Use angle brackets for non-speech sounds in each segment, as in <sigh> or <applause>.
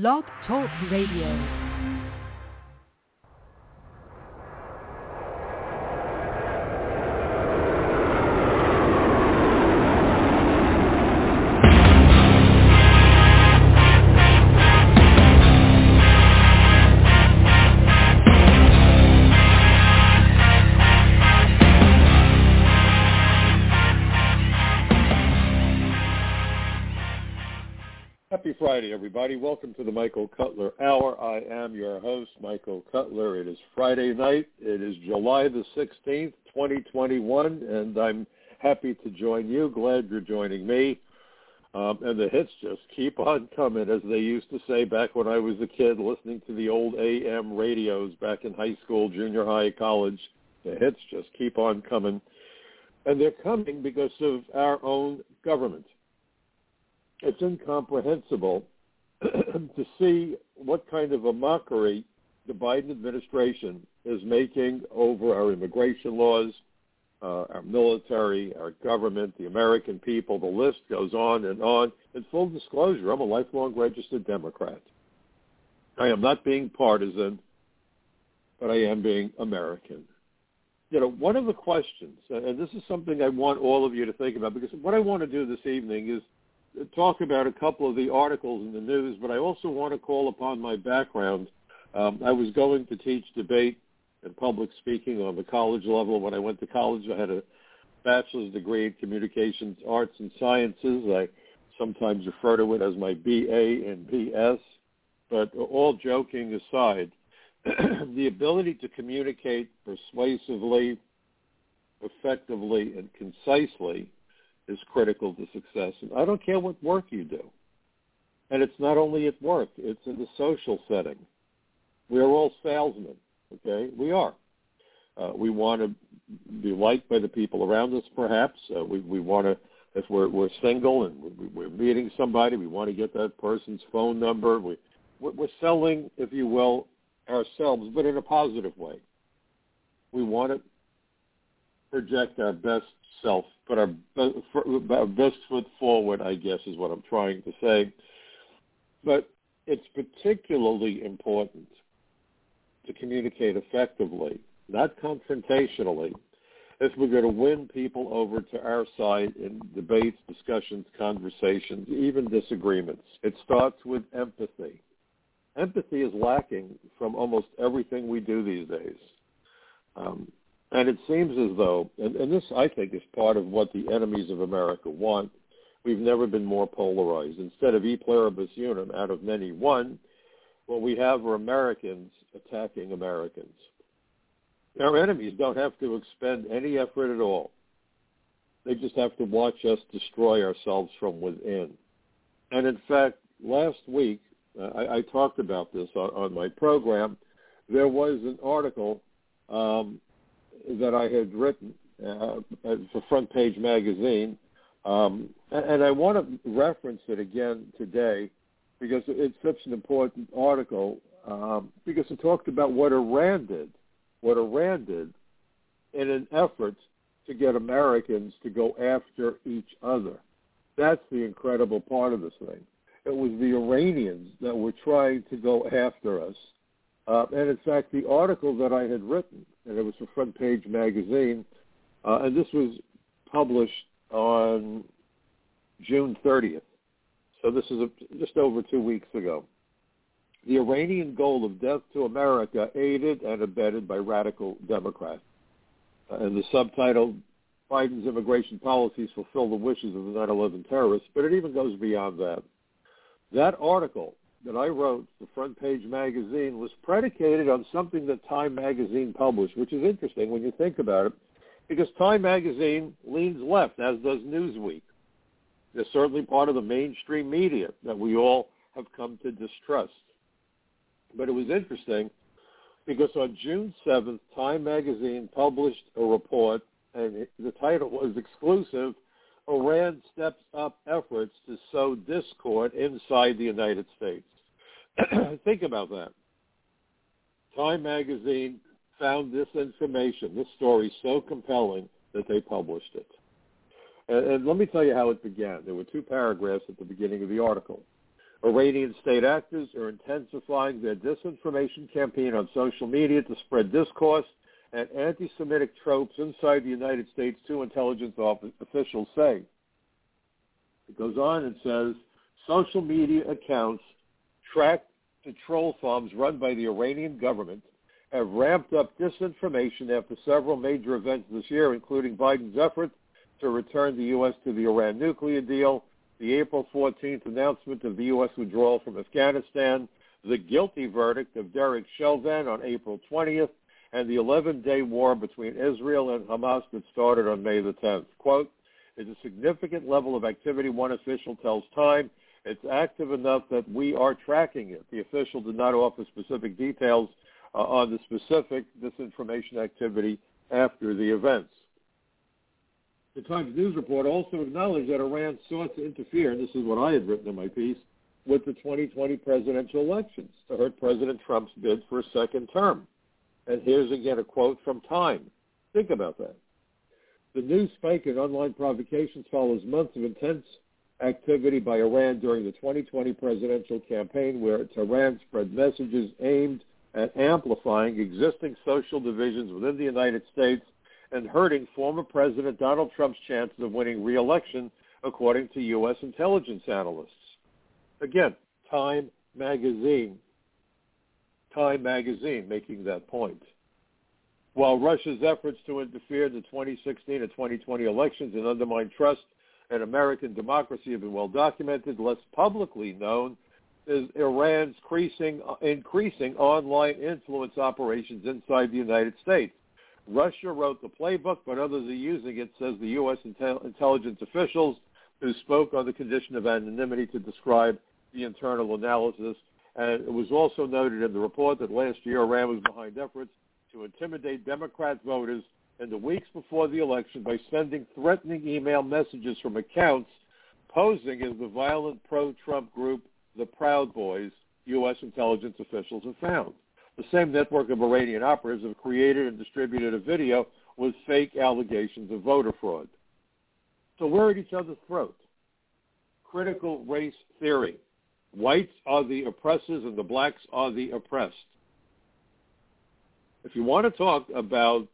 Blog Talk Radio. Friday, everybody. Welcome to the Michael Cutler Hour. I am your host, Michael Cutler. It is Friday night. It is July the 16th, 2021, and I'm happy to join you. Glad you're joining me. Um, and the hits just keep on coming, as they used to say back when I was a kid listening to the old AM radios back in high school, junior high, college. The hits just keep on coming. And they're coming because of our own government it's incomprehensible <clears throat> to see what kind of a mockery the Biden administration is making over our immigration laws, uh, our military, our government, the American people. The list goes on and on. In full disclosure, I'm a lifelong registered Democrat. I am not being partisan, but I am being American. You know, one of the questions, and this is something I want all of you to think about, because what I want to do this evening is talk about a couple of the articles in the news, but I also want to call upon my background. Um, I was going to teach debate and public speaking on the college level. When I went to college, I had a bachelor's degree in communications arts and sciences. I sometimes refer to it as my BA and BS. But all joking aside, <clears throat> the ability to communicate persuasively, effectively, and concisely is critical to success. I don't care what work you do. And it's not only at work, it's in the social setting. We are all salesmen, okay? We are. Uh, we want to be liked by the people around us, perhaps. Uh, we we want to, if we're we're single and we, we're meeting somebody, we want to get that person's phone number. We we're selling, if you will, ourselves, but in a positive way. We want to project our best self, put our, best foot forward, I guess is what I'm trying to say. But it's particularly important to communicate effectively, not confrontationally, if we're going to win people over to our side in debates, discussions, conversations, even disagreements. It starts with empathy. Empathy is lacking from almost everything we do these days. Um, and it seems as though, and, and this I think is part of what the enemies of America want, we've never been more polarized. Instead of e pluribus unum, out of many one, what we have are Americans attacking Americans. Our enemies don't have to expend any effort at all. They just have to watch us destroy ourselves from within. And in fact, last week, I, I talked about this on, on my program. There was an article um, that I had written uh, for Front Page Magazine, um, and, and I want to reference it again today because it's such an important article um, because it talked about what Iran did, what Iran did in an effort to get Americans to go after each other. That's the incredible part of this thing. It was the Iranians that were trying to go after us. Uh, and in fact, the article that I had written and it was for Front Page Magazine, uh, and this was published on June 30th. So this is a, just over two weeks ago. The Iranian goal of death to America aided and abetted by radical Democrats. Uh, and the subtitle, Biden's immigration policies fulfill the wishes of the 9-11 terrorists, but it even goes beyond that. That article that I wrote for Front Page Magazine was predicated on something that Time Magazine published, which is interesting when you think about it, because Time Magazine leans left, as does Newsweek. They're certainly part of the mainstream media that we all have come to distrust. But it was interesting because on June 7th, Time Magazine published a report, and the title was Exclusive Iran steps up efforts to sow discord inside the United States. <clears throat> Think about that. Time magazine found this information, this story, so compelling that they published it. And, and let me tell you how it began. There were two paragraphs at the beginning of the article. Iranian state actors are intensifying their disinformation campaign on social media to spread discourse and anti-Semitic tropes inside the United States, two intelligence officials say. It goes on and says, social media accounts tracked to troll farms run by the Iranian government have ramped up disinformation after several major events this year, including Biden's effort to return the U.S. to the Iran nuclear deal, the April 14th announcement of the U.S. withdrawal from Afghanistan, the guilty verdict of Derek Chauvin on April 20th, and the 11-day war between Israel and Hamas that started on May the 10th. Quote, it's a significant level of activity, one official tells Time. It's active enough that we are tracking it. The official did not offer specific details uh, on the specific disinformation activity after the events. The Times News report also acknowledged that Iran sought to interfere, and this is what I had written in my piece, with the 2020 presidential elections to hurt President Trump's bid for a second term. And here's again a quote from Time. Think about that. The new spike in online provocations follows months of intense activity by Iran during the 2020 presidential campaign where Tehran spread messages aimed at amplifying existing social divisions within the United States and hurting former President Donald Trump's chances of winning re-election, according to U.S. intelligence analysts. Again, Time Magazine. Time Magazine making that point. While Russia's efforts to interfere in the 2016 and 2020 elections and undermine trust in American democracy have been well documented, less publicly known is Iran's increasing, increasing online influence operations inside the United States. Russia wrote the playbook, but others are using it, says the U.S. Intel- intelligence officials who spoke on the condition of anonymity to describe the internal analysis. And it was also noted in the report that last year Iran was behind efforts to intimidate Democrat voters in the weeks before the election by sending threatening email messages from accounts posing as the violent pro-Trump group the Proud Boys, U.S. intelligence officials have found. The same network of Iranian operatives have created and distributed a video with fake allegations of voter fraud. So we're at each other's throats. Critical race theory. Whites are the oppressors and the blacks are the oppressed. If you want to talk about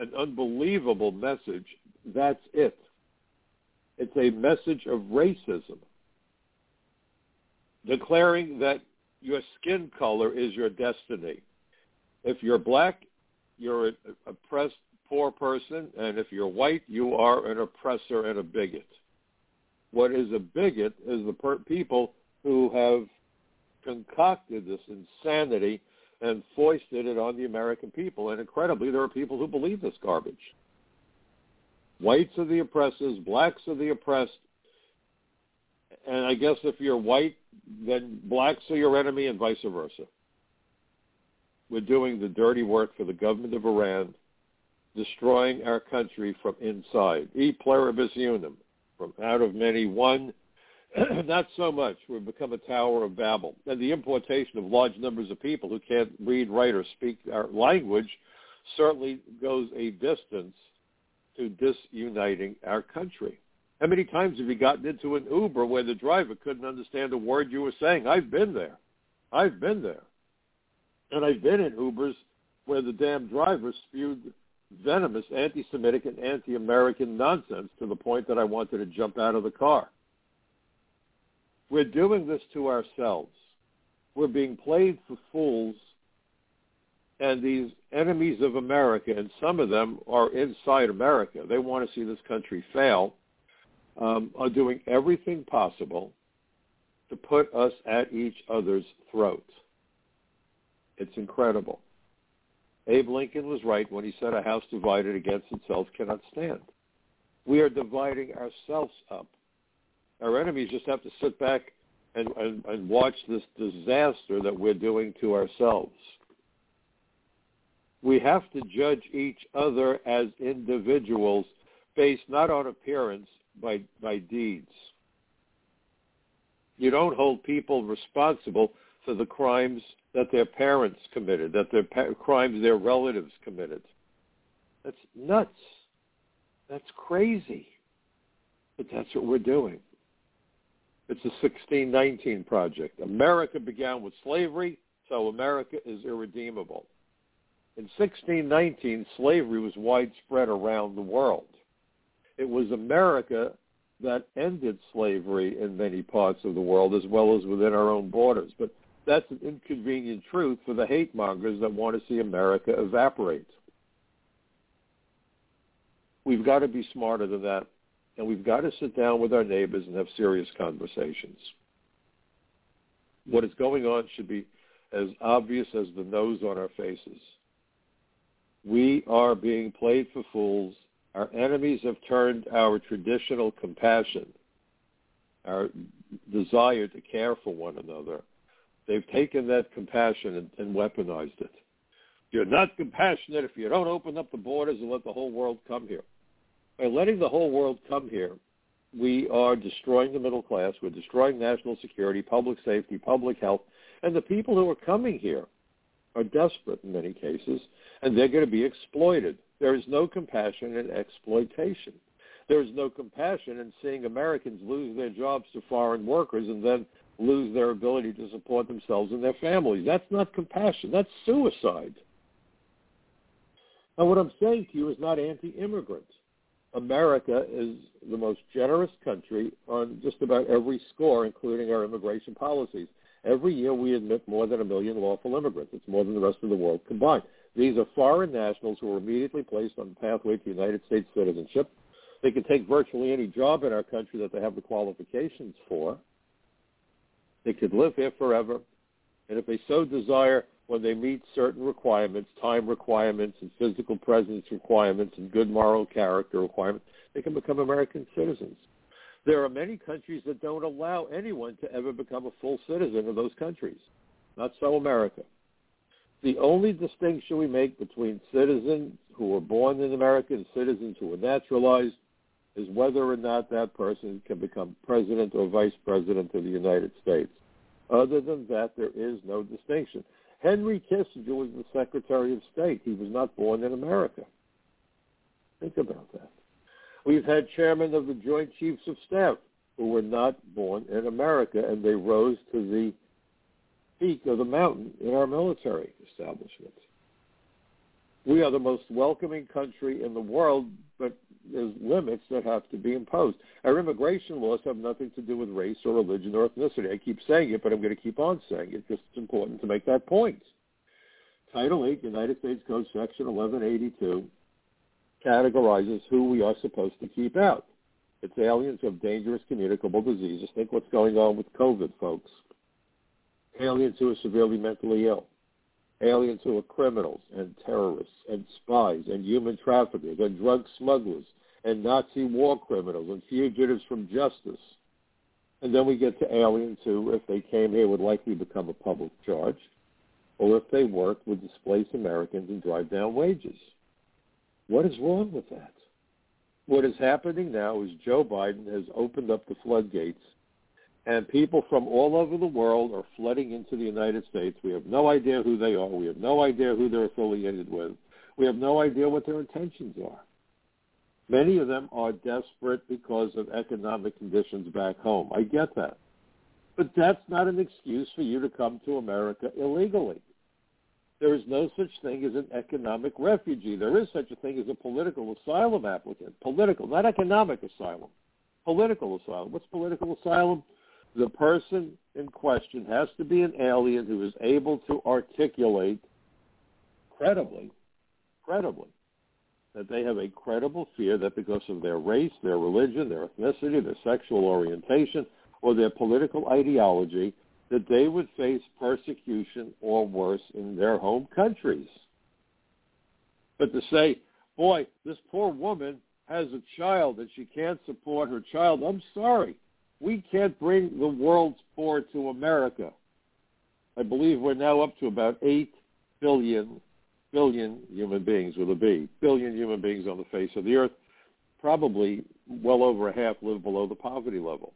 an unbelievable message, that's it. It's a message of racism declaring that your skin color is your destiny. If you're black, you're an oppressed poor person, and if you're white, you are an oppressor and a bigot. What is a bigot is the per- people who have concocted this insanity and foisted it on the American people. And incredibly, there are people who believe this garbage. Whites are the oppressors, blacks are the oppressed, and I guess if you're white, then blacks are your enemy and vice versa. We're doing the dirty work for the government of Iran, destroying our country from inside. E pluribus unum, from out of many one, <clears throat> not so much. We've become a Tower of Babel. And the importation of large numbers of people who can't read, write, or speak our language certainly goes a distance to disuniting our country. How many times have you gotten into an Uber where the driver couldn't understand a word you were saying? I've been there. I've been there. And I've been in Ubers where the damn driver spewed venomous anti-Semitic and anti-American nonsense to the point that I wanted to jump out of the car. We're doing this to ourselves. We're being played for fools, and these enemies of America, and some of them are inside America. They want to see this country fail um, are doing everything possible to put us at each other's throats. It's incredible. Abe Lincoln was right when he said a house divided against itself cannot stand. We are dividing ourselves up. Our enemies just have to sit back and, and, and watch this disaster that we're doing to ourselves. We have to judge each other as individuals based not on appearance, by, by deeds. You don't hold people responsible for the crimes that their parents committed, that their pa- crimes their relatives committed. That's nuts. That's crazy. But that's what we're doing. It's a 1619 project. America began with slavery, so America is irredeemable. In 1619, slavery was widespread around the world. It was America that ended slavery in many parts of the world as well as within our own borders. But that's an inconvenient truth for the hate mongers that want to see America evaporate. We've got to be smarter than that, and we've got to sit down with our neighbors and have serious conversations. What is going on should be as obvious as the nose on our faces. We are being played for fools. Our enemies have turned our traditional compassion, our desire to care for one another, they've taken that compassion and, and weaponized it. You're not compassionate if you don't open up the borders and let the whole world come here. By letting the whole world come here, we are destroying the middle class. We're destroying national security, public safety, public health. And the people who are coming here are desperate in many cases, and they're going to be exploited. There is no compassion in exploitation. There is no compassion in seeing Americans lose their jobs to foreign workers and then lose their ability to support themselves and their families. That's not compassion. That's suicide. Now, what I'm saying to you is not anti-immigrant. America is the most generous country on just about every score, including our immigration policies. Every year we admit more than a million lawful immigrants. It's more than the rest of the world combined. These are foreign nationals who are immediately placed on the pathway to United States citizenship. They can take virtually any job in our country that they have the qualifications for. They could live here forever. And if they so desire, when they meet certain requirements, time requirements and physical presence requirements and good moral character requirements, they can become American citizens. There are many countries that don't allow anyone to ever become a full citizen of those countries. Not so America. The only distinction we make between citizens who were born in America and citizens who were naturalized is whether or not that person can become president or vice president of the United States. Other than that, there is no distinction. Henry Kissinger was the Secretary of State. He was not born in America. Think about that. We've had chairmen of the Joint Chiefs of Staff who were not born in America, and they rose to the peak of the mountain in our military establishment. We are the most welcoming country in the world, but there's limits that have to be imposed. Our immigration laws have nothing to do with race or religion or ethnicity. I keep saying it, but I'm going to keep on saying it because it's important to make that point. Title 8, United States Code Section 1182, categorizes who we are supposed to keep out. It's aliens who have dangerous communicable diseases. Think what's going on with COVID, folks. Aliens who are severely mentally ill aliens who are criminals and terrorists and spies and human traffickers and drug smugglers and Nazi war criminals and fugitives from justice. And then we get to aliens who, if they came here, would likely become a public charge, or if they worked, would displace Americans and drive down wages. What is wrong with that? What is happening now is Joe Biden has opened up the floodgates and people from all over the world are flooding into the United States. We have no idea who they are. We have no idea who they're affiliated with. We have no idea what their intentions are. Many of them are desperate because of economic conditions back home. I get that. But that's not an excuse for you to come to America illegally. There is no such thing as an economic refugee. There is such a thing as a political asylum applicant. Political, not economic asylum. Political asylum. What's political asylum? The person in question has to be an alien who is able to articulate credibly, credibly, that they have a credible fear that because of their race, their religion, their ethnicity, their sexual orientation, or their political ideology, that they would face persecution or worse in their home countries. But to say, boy, this poor woman has a child and she can't support her child, I'm sorry we can't bring the world's poor to America. I believe we're now up to about 8 billion, billion human beings with a B, billion human beings on the face of the earth. Probably well over a half live below the poverty level.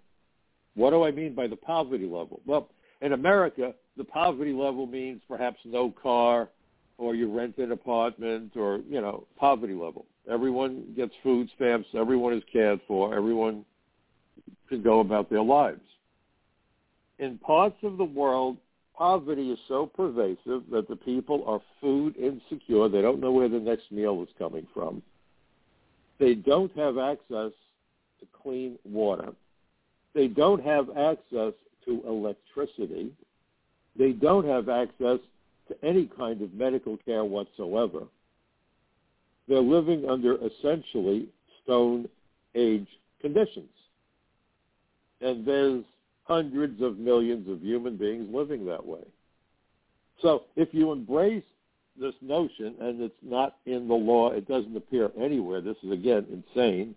What do I mean by the poverty level? Well, in America, the poverty level means perhaps no car or you rent an apartment or, you know, poverty level. Everyone gets food stamps. Everyone is cared for. Everyone can go about their lives. in parts of the world, poverty is so pervasive that the people are food insecure. They don't know where the next meal is coming from. They don't have access to clean water. They don't have access to electricity. They don't have access to any kind of medical care whatsoever. They're living under essentially stone age conditions. And there's hundreds of millions of human beings living that way. So if you embrace this notion, and it's not in the law, it doesn't appear anywhere, this is again insane,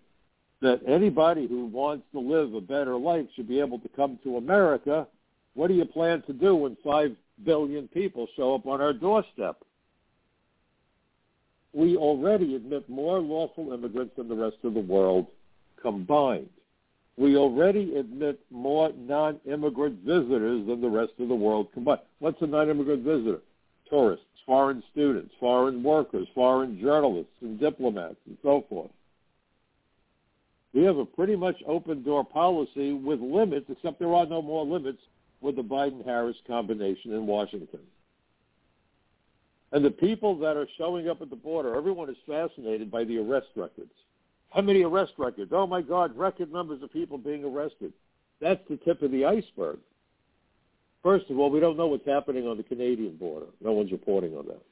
that anybody who wants to live a better life should be able to come to America, what do you plan to do when five billion people show up on our doorstep? We already admit more lawful immigrants than the rest of the world combined. We already admit more non-immigrant visitors than the rest of the world combined. What's a non-immigrant visitor? Tourists, foreign students, foreign workers, foreign journalists and diplomats and so forth. We have a pretty much open door policy with limits, except there are no more limits with the Biden-Harris combination in Washington. And the people that are showing up at the border, everyone is fascinated by the arrest records. How many arrest records? Oh my God, record numbers of people being arrested. That's the tip of the iceberg. First of all, we don't know what's happening on the Canadian border. No one's reporting on that.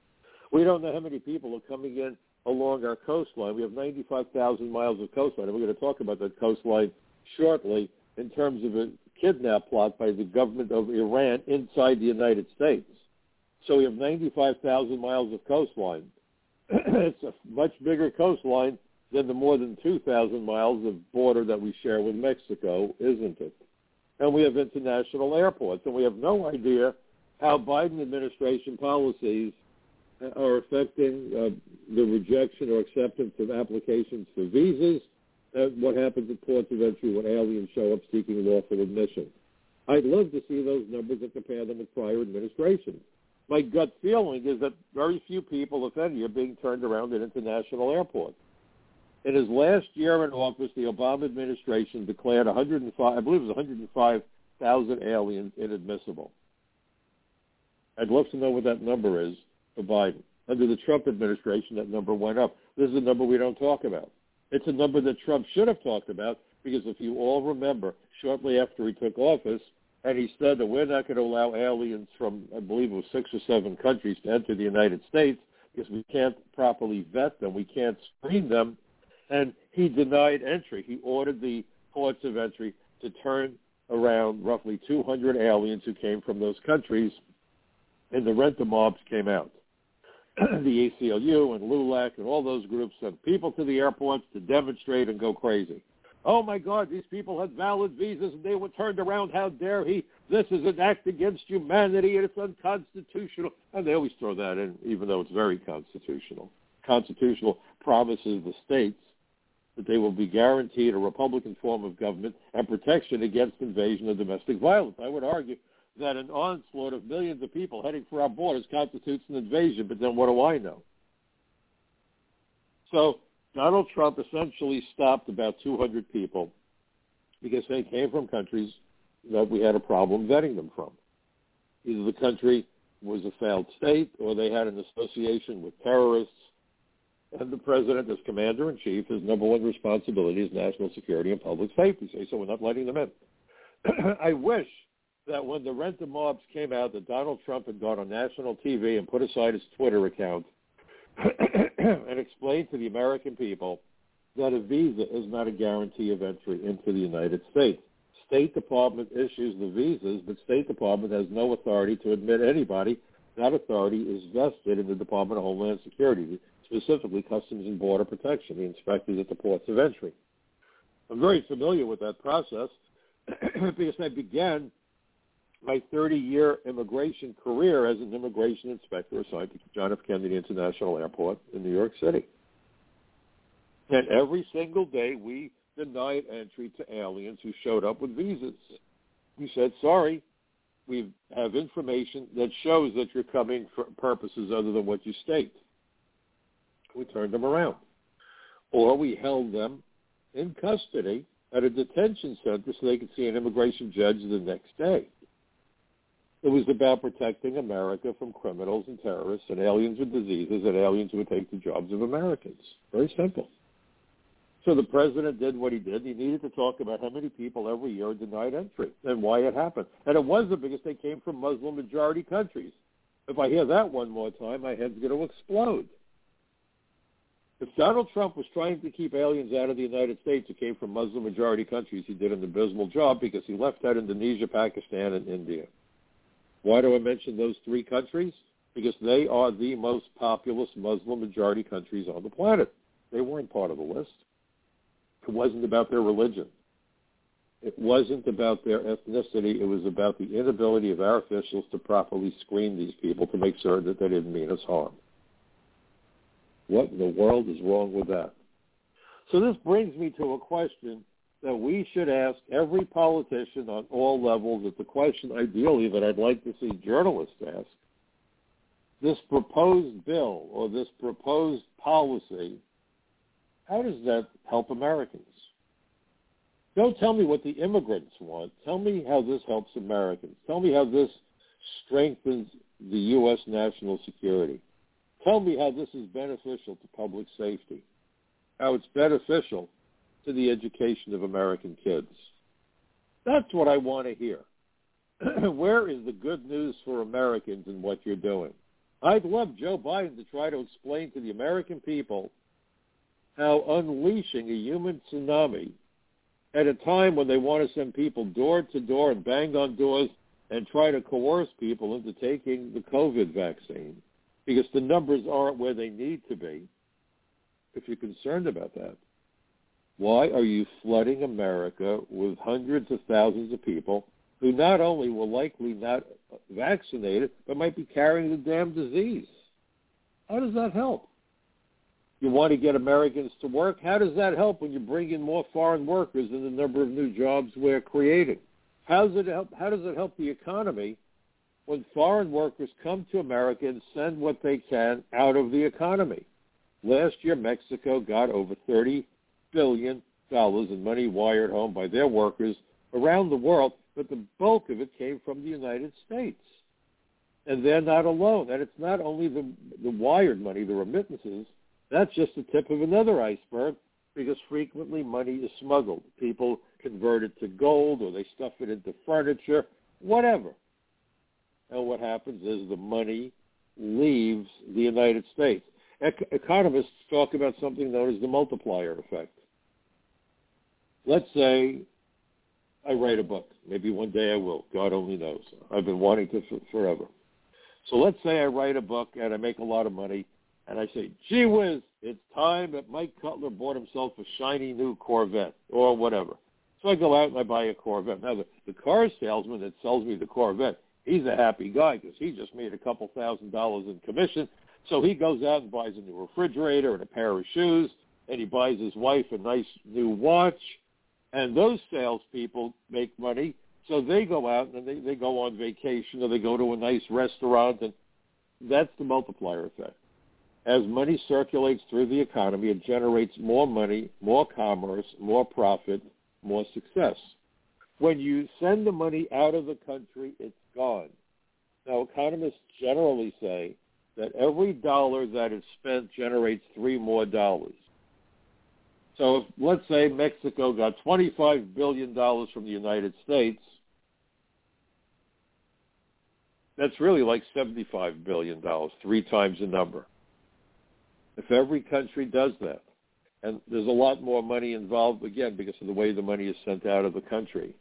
We don't know how many people are coming in along our coastline. We have 95,000 miles of coastline, and we're going to talk about that coastline shortly in terms of a kidnap plot by the government of Iran inside the United States. So we have 95,000 miles of coastline. <clears throat> it's a much bigger coastline than the more than 2,000 miles of border that we share with Mexico, isn't it? And we have international airports, and we have no idea how Biden administration policies are affecting uh, the rejection or acceptance of applications for visas, and what happens at ports of entry when aliens show up seeking lawful admission. I'd love to see those numbers and compare them with prior administrations. My gut feeling is that very few people, if any, are being turned around at international airports. In his last year in office, the Obama administration declared 105, I believe it was 105,000 aliens inadmissible. I'd love to know what that number is for Biden. Under the Trump administration, that number went up. This is a number we don't talk about. It's a number that Trump should have talked about because if you all remember, shortly after he took office, and he said that we're not going to allow aliens from, I believe it was six or seven countries to enter the United States because we can't properly vet them, we can't screen them, and he denied entry. He ordered the ports of entry to turn around roughly 200 aliens who came from those countries, and the rent-a-mobs came out. <clears throat> the ACLU and LULAC and all those groups sent people to the airports to demonstrate and go crazy. Oh my God, these people had valid visas and they were turned around. How dare he? This is an act against humanity and it's unconstitutional. And they always throw that in, even though it's very constitutional. Constitutional promises the states that they will be guaranteed a Republican form of government and protection against invasion and domestic violence. I would argue that an onslaught of millions of people heading for our borders constitutes an invasion, but then what do I know? So Donald Trump essentially stopped about 200 people because they came from countries that we had a problem vetting them from. Either the country was a failed state or they had an association with terrorists and the president, as commander in chief, his number one responsibility is national security and public safety. So we're not letting them in. <clears throat> I wish that when the rent the mobs came out, that Donald Trump had gone on national TV and put aside his Twitter account <clears throat> and explained to the American people that a visa is not a guarantee of entry into the United States. State Department issues the visas, but State Department has no authority to admit anybody. That authority is vested in the Department of Homeland Security specifically Customs and Border Protection, the inspectors at the ports of entry. I'm very familiar with that process <clears throat> because I began my 30-year immigration career as an immigration inspector assigned to John F. Kennedy International Airport in New York City. And every single day we denied entry to aliens who showed up with visas. We said, sorry, we have information that shows that you're coming for purposes other than what you state we turned them around. Or we held them in custody at a detention center so they could see an immigration judge the next day. It was about protecting America from criminals and terrorists and aliens with diseases and aliens who would take the jobs of Americans. Very simple. So the president did what he did. He needed to talk about how many people every year are denied entry and why it happened. And it wasn't because they came from Muslim majority countries. If I hear that one more time, my head's going to explode. If Donald Trump was trying to keep aliens out of the United States who came from Muslim majority countries, he did an abysmal job because he left out Indonesia, Pakistan, and India. Why do I mention those three countries? Because they are the most populous Muslim majority countries on the planet. They weren't part of the list. It wasn't about their religion. It wasn't about their ethnicity. It was about the inability of our officials to properly screen these people to make certain that they didn't mean us harm. What in the world is wrong with that? So this brings me to a question that we should ask every politician on all levels. It's a question, ideally, that I'd like to see journalists ask. This proposed bill or this proposed policy, how does that help Americans? Don't tell me what the immigrants want. Tell me how this helps Americans. Tell me how this strengthens the U.S. national security. Tell me how this is beneficial to public safety, how it's beneficial to the education of American kids. That's what I want to hear. <clears throat> Where is the good news for Americans in what you're doing? I'd love Joe Biden to try to explain to the American people how unleashing a human tsunami at a time when they want to send people door to door and bang on doors and try to coerce people into taking the COVID vaccine because the numbers aren't where they need to be. If you're concerned about that, why are you flooding America with hundreds of thousands of people who not only will likely not vaccinated, but might be carrying the damn disease? How does that help? You want to get Americans to work? How does that help when you bring in more foreign workers and the number of new jobs we're creating? How does it help? How does it help the economy when foreign workers come to America and send what they can out of the economy. Last year, Mexico got over $30 billion in money wired home by their workers around the world, but the bulk of it came from the United States. And they're not alone. And it's not only the, the wired money, the remittances. That's just the tip of another iceberg because frequently money is smuggled. People convert it to gold or they stuff it into furniture, whatever. And what happens is the money leaves the United States. Ec- economists talk about something known as the multiplier effect. Let's say I write a book. Maybe one day I will. God only knows. I've been wanting to for forever. So let's say I write a book and I make a lot of money, and I say, gee whiz, it's time that Mike Cutler bought himself a shiny new Corvette or whatever. So I go out and I buy a Corvette. Now, the, the car salesman that sells me the Corvette, he's a happy guy because he just made a couple thousand dollars in commission. So he goes out and buys a new refrigerator and a pair of shoes, and he buys his wife a nice new watch. And those salespeople make money, so they go out and they, they go on vacation or they go to a nice restaurant, and that's the multiplier effect. As money circulates through the economy, it generates more money, more commerce, more profit, more success. When you send the money out of the country, it's gone. Now, economists generally say that every dollar that is spent generates three more dollars. So if, let's say Mexico got $25 billion from the United States, that's really like $75 billion, three times the number. If every country does that, and there's a lot more money involved, again, because of the way the money is sent out of the country,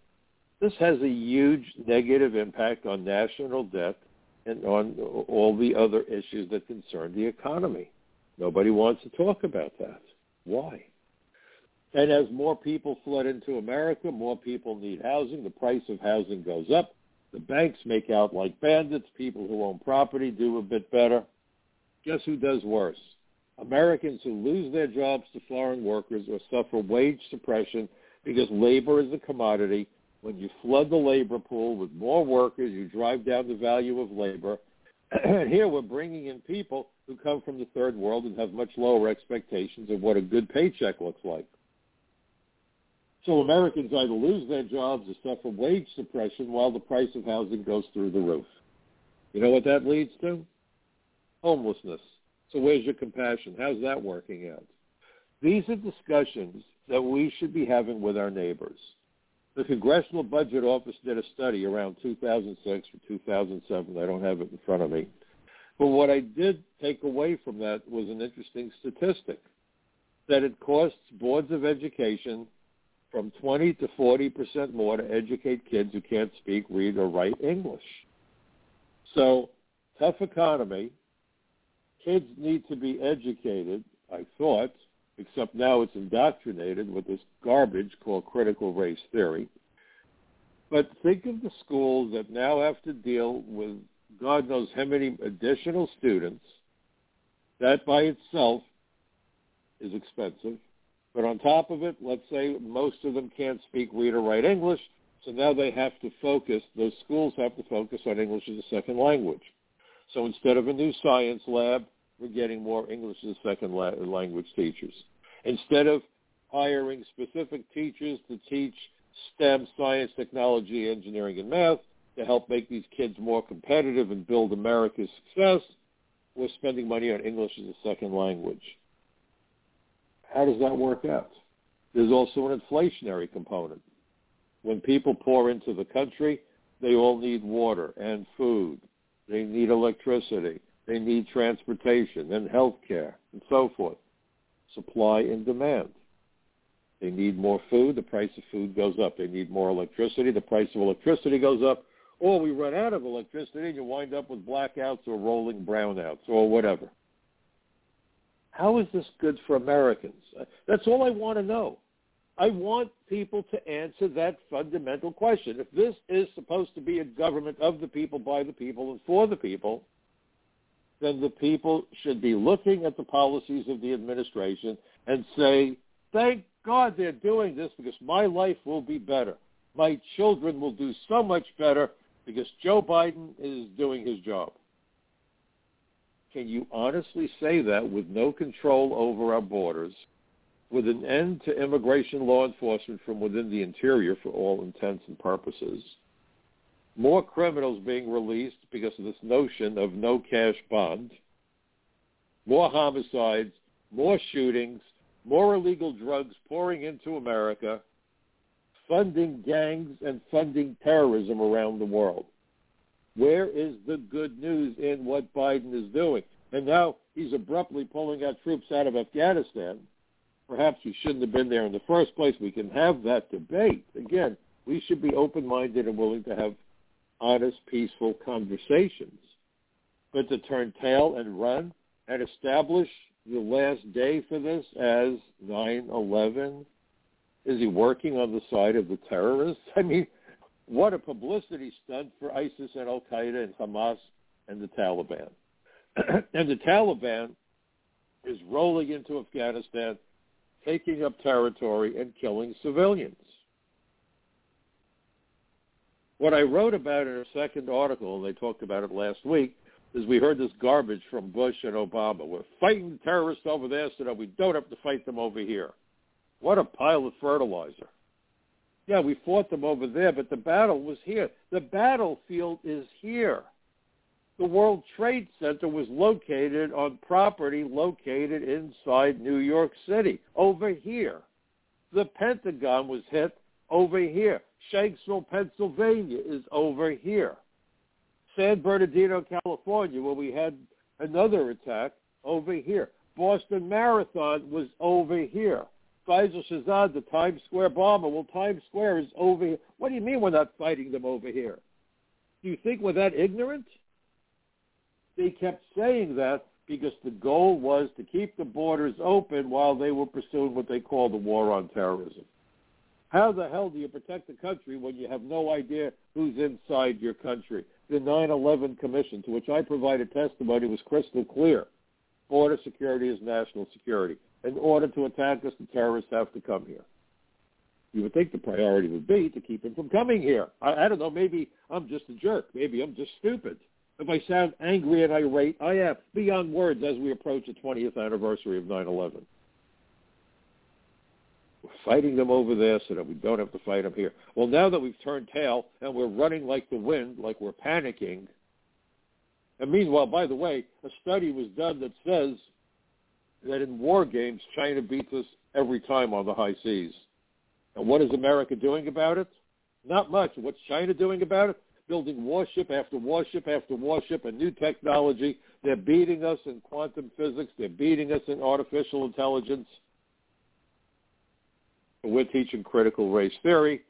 this has a huge negative impact on national debt and on all the other issues that concern the economy. Nobody wants to talk about that. Why? And as more people flood into America, more people need housing. The price of housing goes up. The banks make out like bandits. People who own property do a bit better. Guess who does worse? Americans who lose their jobs to foreign workers or suffer wage suppression because labor is a commodity when you flood the labor pool with more workers, you drive down the value of labor. and <clears throat> here we're bringing in people who come from the third world and have much lower expectations of what a good paycheck looks like. So Americans either lose their jobs or suffer wage suppression while the price of housing goes through the roof. You know what that leads to? Homelessness. So where's your compassion? How's that working out? These are discussions that we should be having with our neighbors. The Congressional Budget Office did a study around 2006 or 2007. I don't have it in front of me. But what I did take away from that was an interesting statistic that it costs boards of education from 20 to 40 percent more to educate kids who can't speak, read, or write English. So, tough economy. Kids need to be educated, I thought, except now it's indoctrinated with this garbage called critical race theory. But think of the schools that now have to deal with God knows how many additional students. That by itself is expensive. But on top of it, let's say most of them can't speak, read, or write English, so now they have to focus, those schools have to focus on English as a second language. So instead of a new science lab, we're getting more English as a second la- language teachers. Instead of hiring specific teachers to teach STEM, science, technology, engineering, and math to help make these kids more competitive and build America's success, we're spending money on English as a second language. How does that work out? There's also an inflationary component. When people pour into the country, they all need water and food. They need electricity. They need transportation and health care and so forth. Supply and demand. They need more food, the price of food goes up. They need more electricity, the price of electricity goes up. Or we run out of electricity and you wind up with blackouts or rolling brownouts or whatever. How is this good for Americans? That's all I want to know. I want people to answer that fundamental question. If this is supposed to be a government of the people, by the people, and for the people, then the people should be looking at the policies of the administration and say, thank God they're doing this because my life will be better. My children will do so much better because Joe Biden is doing his job. Can you honestly say that with no control over our borders, with an end to immigration law enforcement from within the interior for all intents and purposes, more criminals being released because of this notion of no cash bond, more homicides, more shootings, more illegal drugs pouring into America, funding gangs and funding terrorism around the world. Where is the good news in what Biden is doing? And now he's abruptly pulling out troops out of Afghanistan. Perhaps he shouldn't have been there in the first place. We can have that debate. Again, we should be open-minded and willing to have honest, peaceful conversations. But to turn tail and run and establish the last day for this as 9-11, is he working on the side of the terrorists? <laughs> I mean, what a publicity stunt for ISIS and Al-Qaeda and Hamas and the Taliban. <clears throat> and the Taliban is rolling into Afghanistan, taking up territory and killing civilians. What I wrote about in a second article, and they talked about it last week, is we heard this garbage from Bush and Obama. We're fighting terrorists over there so that we don't have to fight them over here. What a pile of fertilizer. Yeah, we fought them over there, but the battle was here. The battlefield is here. The World Trade Center was located on property located inside New York City, over here. The Pentagon was hit over here. Shanksville, Pennsylvania is over here. San Bernardino, California, where we had another attack, over here. Boston Marathon was over here. Faisal Shahzad, the Times Square bomber. Well, Times Square is over here. What do you mean we're not fighting them over here? Do you think we're that ignorant? They kept saying that because the goal was to keep the borders open while they were pursuing what they call the war on terrorism. How the hell do you protect the country when you have no idea who's inside your country? The 9-11 Commission, to which I provided testimony, was crystal clear. Border security is national security. In order to attack us, the terrorists have to come here. You would think the priority would be to keep them from coming here. I, I don't know. Maybe I'm just a jerk. Maybe I'm just stupid. If I sound angry and irate, I am beyond words as we approach the 20th anniversary of 9-11. We're fighting them over there so that we don't have to fight them here. Well, now that we've turned tail and we're running like the wind, like we're panicking, and meanwhile, by the way, a study was done that says that in war games, China beats us every time on the high seas. And what is America doing about it? Not much. What's China doing about it? Building warship after warship after warship and new technology. They're beating us in quantum physics. They're beating us in artificial intelligence. We're teaching critical race theory,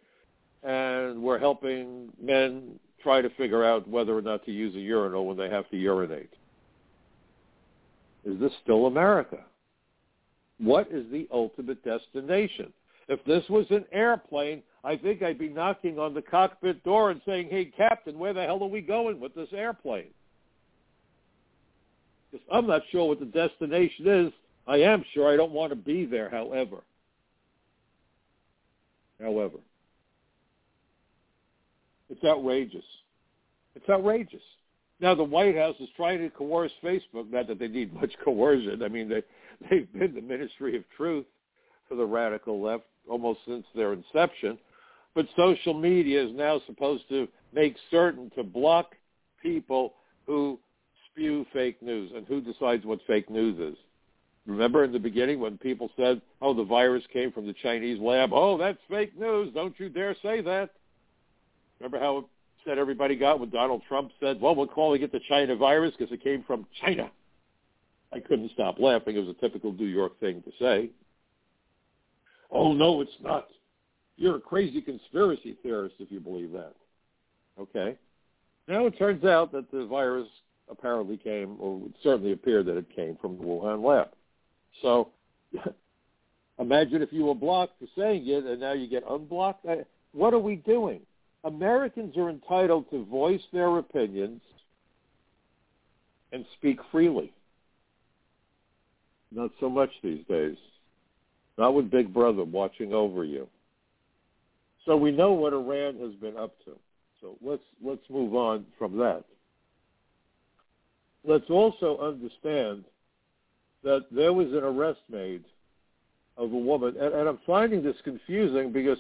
and we're helping men try to figure out whether or not to use a urinal when they have to urinate. Is this still America? What is the ultimate destination? If this was an airplane, I think I'd be knocking on the cockpit door and saying, hey, Captain, where the hell are we going with this airplane? Because I'm not sure what the destination is. I am sure I don't want to be there, however. However. It's outrageous. It's outrageous. Now the White House is trying to coerce Facebook. Not that they need much <laughs> coercion. I mean, they they've been the ministry of truth for the radical left almost since their inception. But social media is now supposed to make certain to block people who spew fake news. And who decides what fake news is? Remember in the beginning when people said, oh, the virus came from the Chinese lab? Oh, that's fake news. Don't you dare say that. Remember how upset everybody got when Donald Trump said, well, we're calling it the China virus because it came from China. I couldn't stop laughing. It was a typical New York thing to say. Oh, no, it's not. You're a crazy conspiracy theorist if you believe that. Okay. Now it turns out that the virus apparently came, or it certainly appeared that it came from the Wuhan lab. So <laughs> imagine if you were blocked for saying it and now you get unblocked. What are we doing? Americans are entitled to voice their opinions and speak freely. Not so much these days. Not with Big Brother watching over you. So we know what Iran has been up to. So let's let's move on from that. Let's also understand that there was an arrest made of a woman, and, and I'm finding this confusing because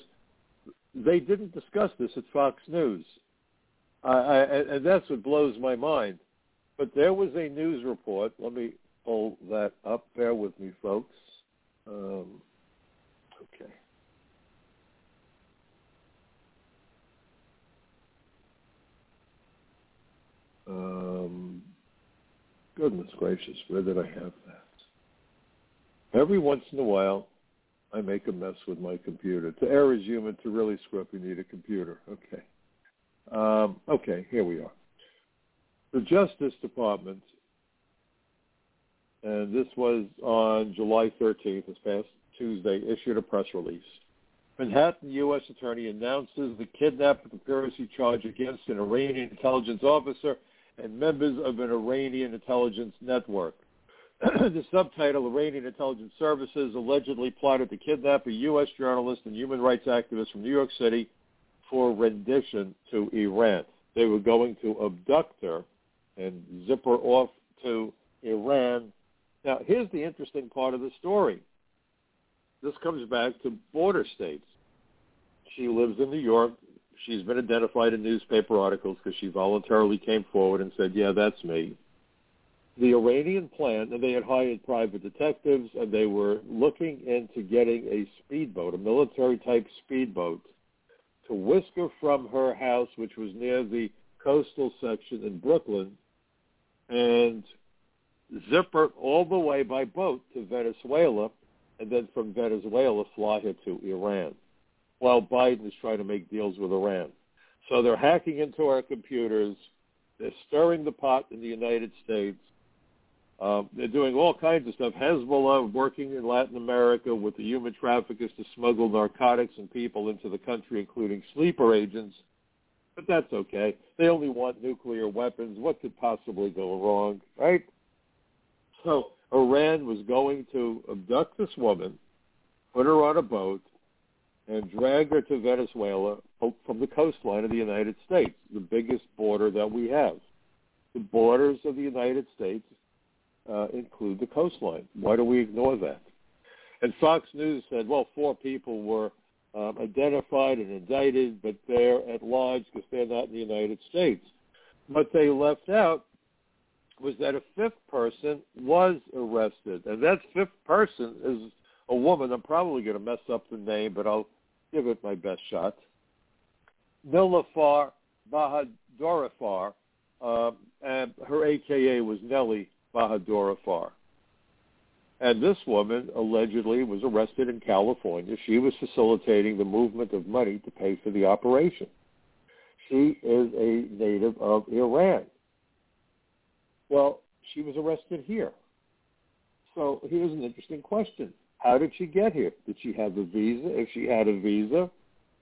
they didn't discuss this at Fox News, uh, I, and that's what blows my mind. But there was a news report. Let me pull that up. Bear with me, folks. Um, okay. Um, goodness gracious, where did I have that? Every once in a while, I make a mess with my computer. To err is human. To really screw up, you need a computer. Okay. Um, okay, here we are. The Justice Department, and this was on July 13th, this past Tuesday, issued a press release. Manhattan U.S. Attorney announces the kidnap and conspiracy charge against an Iranian intelligence officer and members of an Iranian intelligence network. <clears throat> the subtitle, Iranian Intelligence Services allegedly plotted to kidnap a U.S. journalist and human rights activist from New York City for rendition to Iran. They were going to abduct her and zip her off to Iran. Now, here's the interesting part of the story. This comes back to border states. She lives in New York. She's been identified in newspaper articles because she voluntarily came forward and said, yeah, that's me the Iranian plan, and they had hired private detectives, and they were looking into getting a speedboat, a military-type speedboat, to whisk her from her house, which was near the coastal section in Brooklyn, and zip her all the way by boat to Venezuela, and then from Venezuela fly her to Iran, while Biden is trying to make deals with Iran. So they're hacking into our computers. They're stirring the pot in the United States uh, they're doing all kinds of stuff. Hezbollah working in Latin America with the human traffickers to smuggle narcotics and people into the country, including sleeper agents. But that's okay. They only want nuclear weapons. What could possibly go wrong, right? So Iran was going to abduct this woman, put her on a boat, and drag her to Venezuela from the coastline of the United States, the biggest border that we have. The borders of the United States uh, include the coastline. Why do we ignore that? And Fox News said, well, four people were um, identified and indicted, but they're at large because they're not in the United States. What they left out was that a fifth person was arrested, and that fifth person is a woman. I'm probably going to mess up the name, but I'll give it my best shot. Nilafar Bahadorifar, uh, and her AKA was Nellie Bahadorifar. And this woman allegedly was arrested in California. She was facilitating the movement of money to pay for the operation. She is a native of Iran. Well, she was arrested here. So here's an interesting question. How did she get here? Did she have a visa? If she had a visa,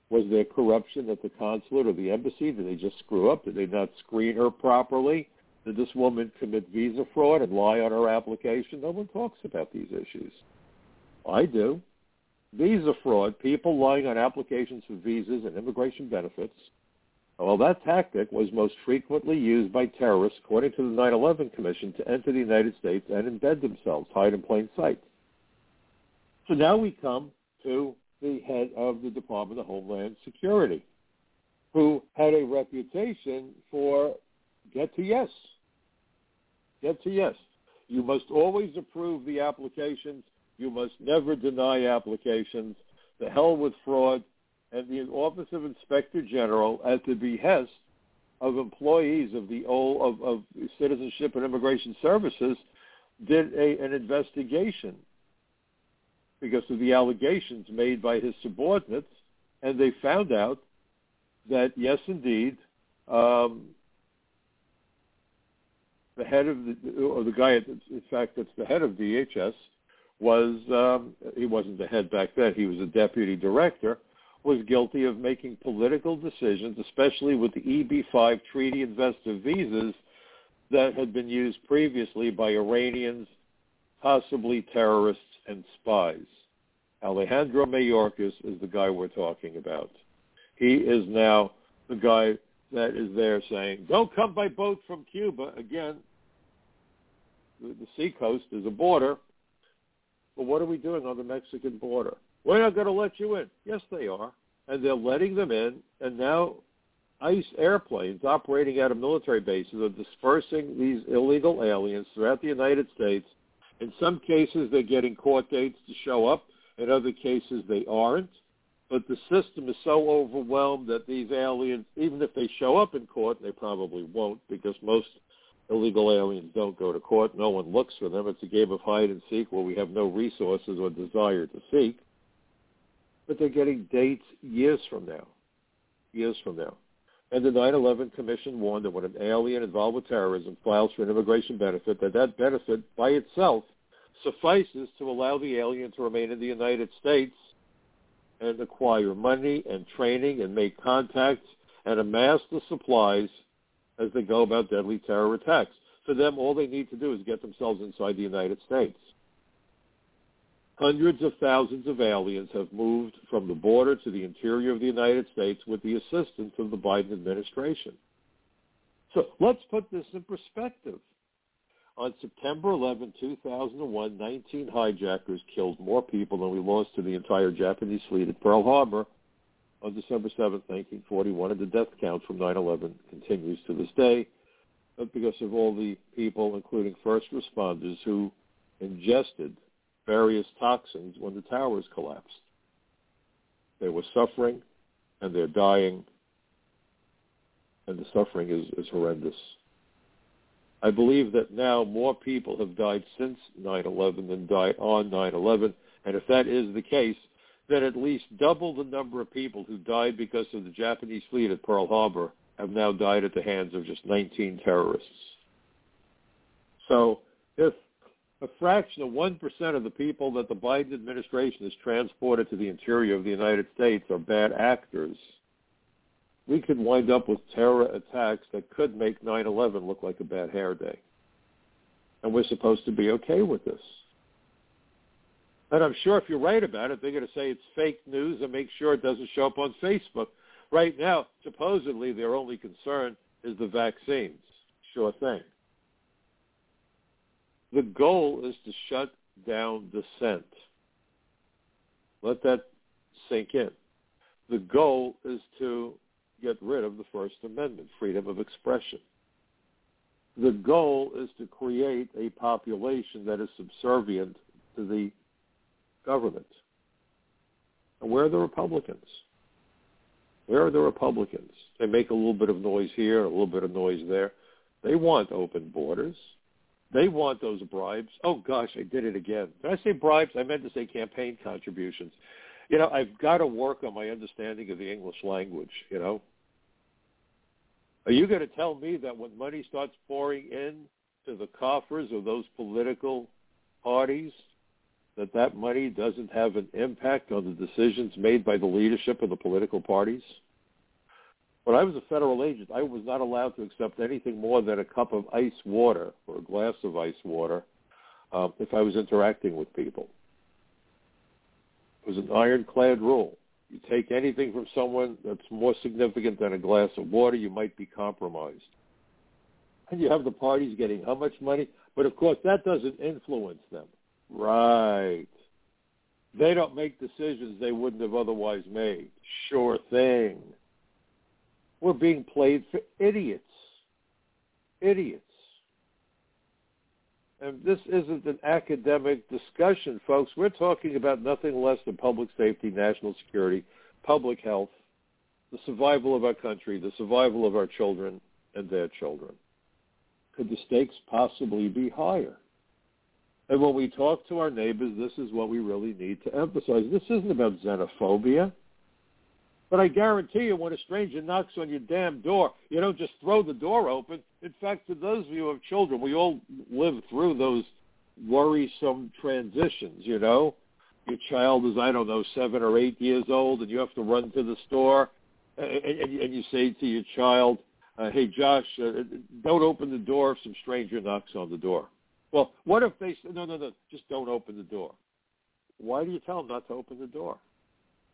was there corruption at the consulate or the embassy? Did they just screw up? Did they not screen her properly? Did this woman commit visa fraud and lie on her application? No one talks about these issues. I do. Visa fraud, people lying on applications for visas and immigration benefits. Well, that tactic was most frequently used by terrorists, according to the 9-11 Commission, to enter the United States and embed themselves, hide in plain sight. So now we come to the head of the Department of Homeland Security, who had a reputation for get to yes. Get to yes. You must always approve the applications. You must never deny applications. The hell with fraud. And the Office of Inspector General, at the behest of employees of the old of, of Citizenship and Immigration Services, did a, an investigation because of the allegations made by his subordinates, and they found out that yes, indeed, um, the head of the or the guy, in fact, that's the head of DHS, was um, he wasn't the head back then. He was a deputy director. Was guilty of making political decisions, especially with the EB-5 treaty investor visas that had been used previously by Iranians, possibly terrorists and spies. Alejandro Mayorkas is the guy we're talking about. He is now the guy that is there saying, don't come by boat from Cuba. Again, the, seacoast is a border. But what are we doing on the Mexican border? We're not going to let you in. Yes, they are. And they're letting them in. And now ICE airplanes operating out of military bases are dispersing these illegal aliens throughout the United States. In some cases, they're getting court dates to show up. In other cases, they aren't but the system is so overwhelmed that these aliens, even if they show up in court, they probably won't because most illegal aliens don't go to court. No one looks for them. It's a game of hide and seek where we have no resources or desire to seek. But they're getting dates years from now. Years from now. And the 9-11 Commission warned that when an alien involved with terrorism files for an immigration benefit, that that benefit by itself suffices to allow the alien to remain in the United States and acquire money and training and make contacts and amass the supplies as they go about deadly terror attacks. For them, all they need to do is get themselves inside the United States. Hundreds of thousands of aliens have moved from the border to the interior of the United States with the assistance of the Biden administration. So let's put this in perspective. On September 11, 2001, 19 hijackers killed more people than we lost to the entire Japanese fleet at Pearl Harbor on December 7, 1941, and the death count from 9-11 continues to this day because of all the people, including first responders, who ingested various toxins when the towers collapsed. They were suffering, and they're dying, and the suffering is, is horrendous. I believe that now more people have died since 9-11 than died on 9-11. And if that is the case, then at least double the number of people who died because of the Japanese fleet at Pearl Harbor have now died at the hands of just 19 terrorists. So if a fraction of 1% of the people that the Biden administration has transported to the interior of the United States are bad actors – we could wind up with terror attacks that could make 9-11 look like a bad hair day. And we're supposed to be okay with this. And I'm sure if you write about it, they're going to say it's fake news and make sure it doesn't show up on Facebook. Right now, supposedly their only concern is the vaccines. Sure thing. The goal is to shut down dissent. Let that sink in. The goal is to get rid of the First Amendment, freedom of expression. The goal is to create a population that is subservient to the government. And where are the Republicans? Where are the Republicans? They make a little bit of noise here, a little bit of noise there. They want open borders. They want those bribes. Oh gosh, I did it again. Did I say bribes? I meant to say campaign contributions. You know, I've got to work on my understanding of the English language, you know. Are you going to tell me that when money starts pouring in to the coffers of those political parties, that that money doesn't have an impact on the decisions made by the leadership of the political parties? When I was a federal agent, I was not allowed to accept anything more than a cup of ice water or a glass of ice water uh, if I was interacting with people. It was an ironclad rule. You take anything from someone that's more significant than a glass of water, you might be compromised. And you have the parties getting how much money? But of course, that doesn't influence them. Right. They don't make decisions they wouldn't have otherwise made. Sure thing. We're being played for idiots. Idiots. This isn't an academic discussion, folks. We're talking about nothing less than public safety, national security, public health, the survival of our country, the survival of our children and their children. Could the stakes possibly be higher? And when we talk to our neighbors, this is what we really need to emphasize. This isn't about xenophobia. But I guarantee you, when a stranger knocks on your damn door, you don't just throw the door open. In fact, for those of you who have children, we all live through those worrisome transitions, you know. Your child is, I don't know, seven or eight years old, and you have to run to the store, and, and, and you say to your child, uh, hey, Josh, uh, don't open the door if some stranger knocks on the door. Well, what if they say, no, no, no, just don't open the door? Why do you tell them not to open the door?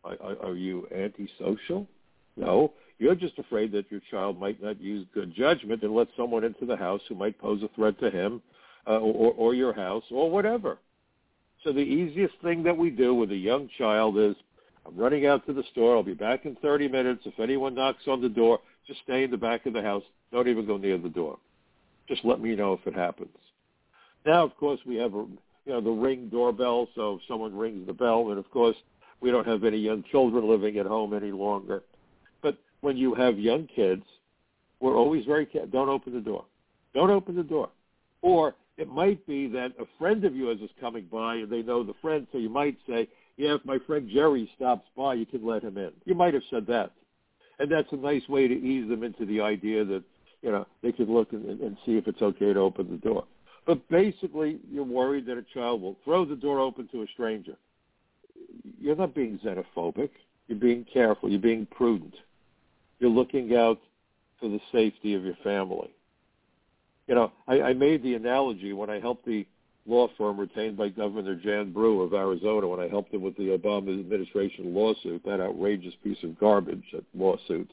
Are, are you antisocial? No. You're just afraid that your child might not use good judgment and let someone into the house who might pose a threat to him uh, or, or your house or whatever. So the easiest thing that we do with a young child is, I'm running out to the store. I'll be back in 30 minutes. If anyone knocks on the door, just stay in the back of the house. Don't even go near the door. Just let me know if it happens. Now, of course, we have a, you know the ring doorbell. So if someone rings the bell, and of course we don't have any young children living at home any longer. But when you have young kids, we're always very careful. Don't open the door. Don't open the door. Or it might be that a friend of yours is coming by and they know the friend, so you might say, yeah, if my friend Jerry stops by, you can let him in. You might have said that. And that's a nice way to ease them into the idea that, you know, they could look and, and see if it's okay to open the door. But basically, you're worried that a child will throw the door open to a stranger you're not being xenophobic. You're being careful. You're being prudent. You're looking out for the safety of your family. You know, I, I made the analogy when I helped the law firm retained by Governor Jan Brewer of Arizona when I helped him with the Obama administration lawsuit, that outrageous piece of garbage, that lawsuit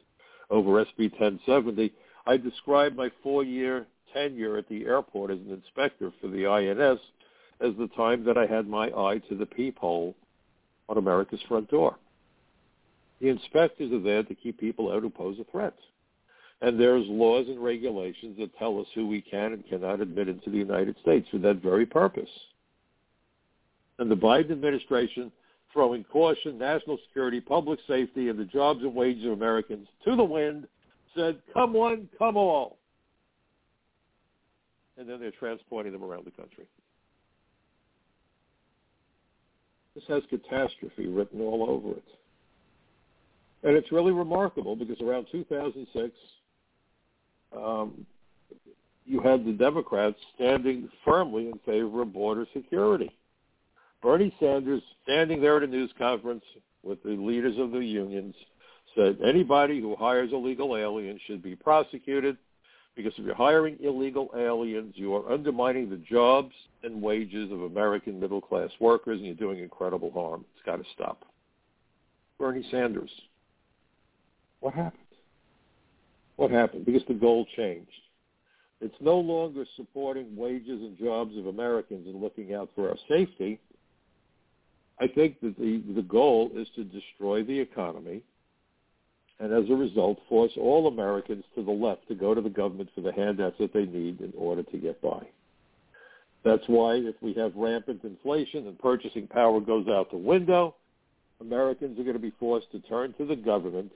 over SB 1070. I described my four-year tenure at the airport as an inspector for the INS as the time that I had my eye to the peephole on America's front door. The inspectors are there to keep people out who pose a threat. And there's laws and regulations that tell us who we can and cannot admit into the United States for that very purpose. And the Biden administration throwing caution, national security, public safety, and the jobs and wages of Americans to the wind said, come one, come all. And then they're transporting them around the country. This has catastrophe written all over it. And it's really remarkable because around 2006, um, you had the Democrats standing firmly in favor of border security. Bernie Sanders, standing there at a news conference with the leaders of the unions, said anybody who hires illegal aliens should be prosecuted because if you're hiring illegal aliens, you are undermining the jobs and wages of American middle-class workers, and you're doing incredible harm. It's got to stop. Bernie Sanders. What happened? What happened? Because the goal changed. It's no longer supporting wages and jobs of Americans and looking out for our safety. I think that the, the goal is to destroy the economy and as a result force all Americans to the left to go to the government for the handouts that they need in order to get by. That's why if we have rampant inflation and purchasing power goes out the window, Americans are going to be forced to turn to the government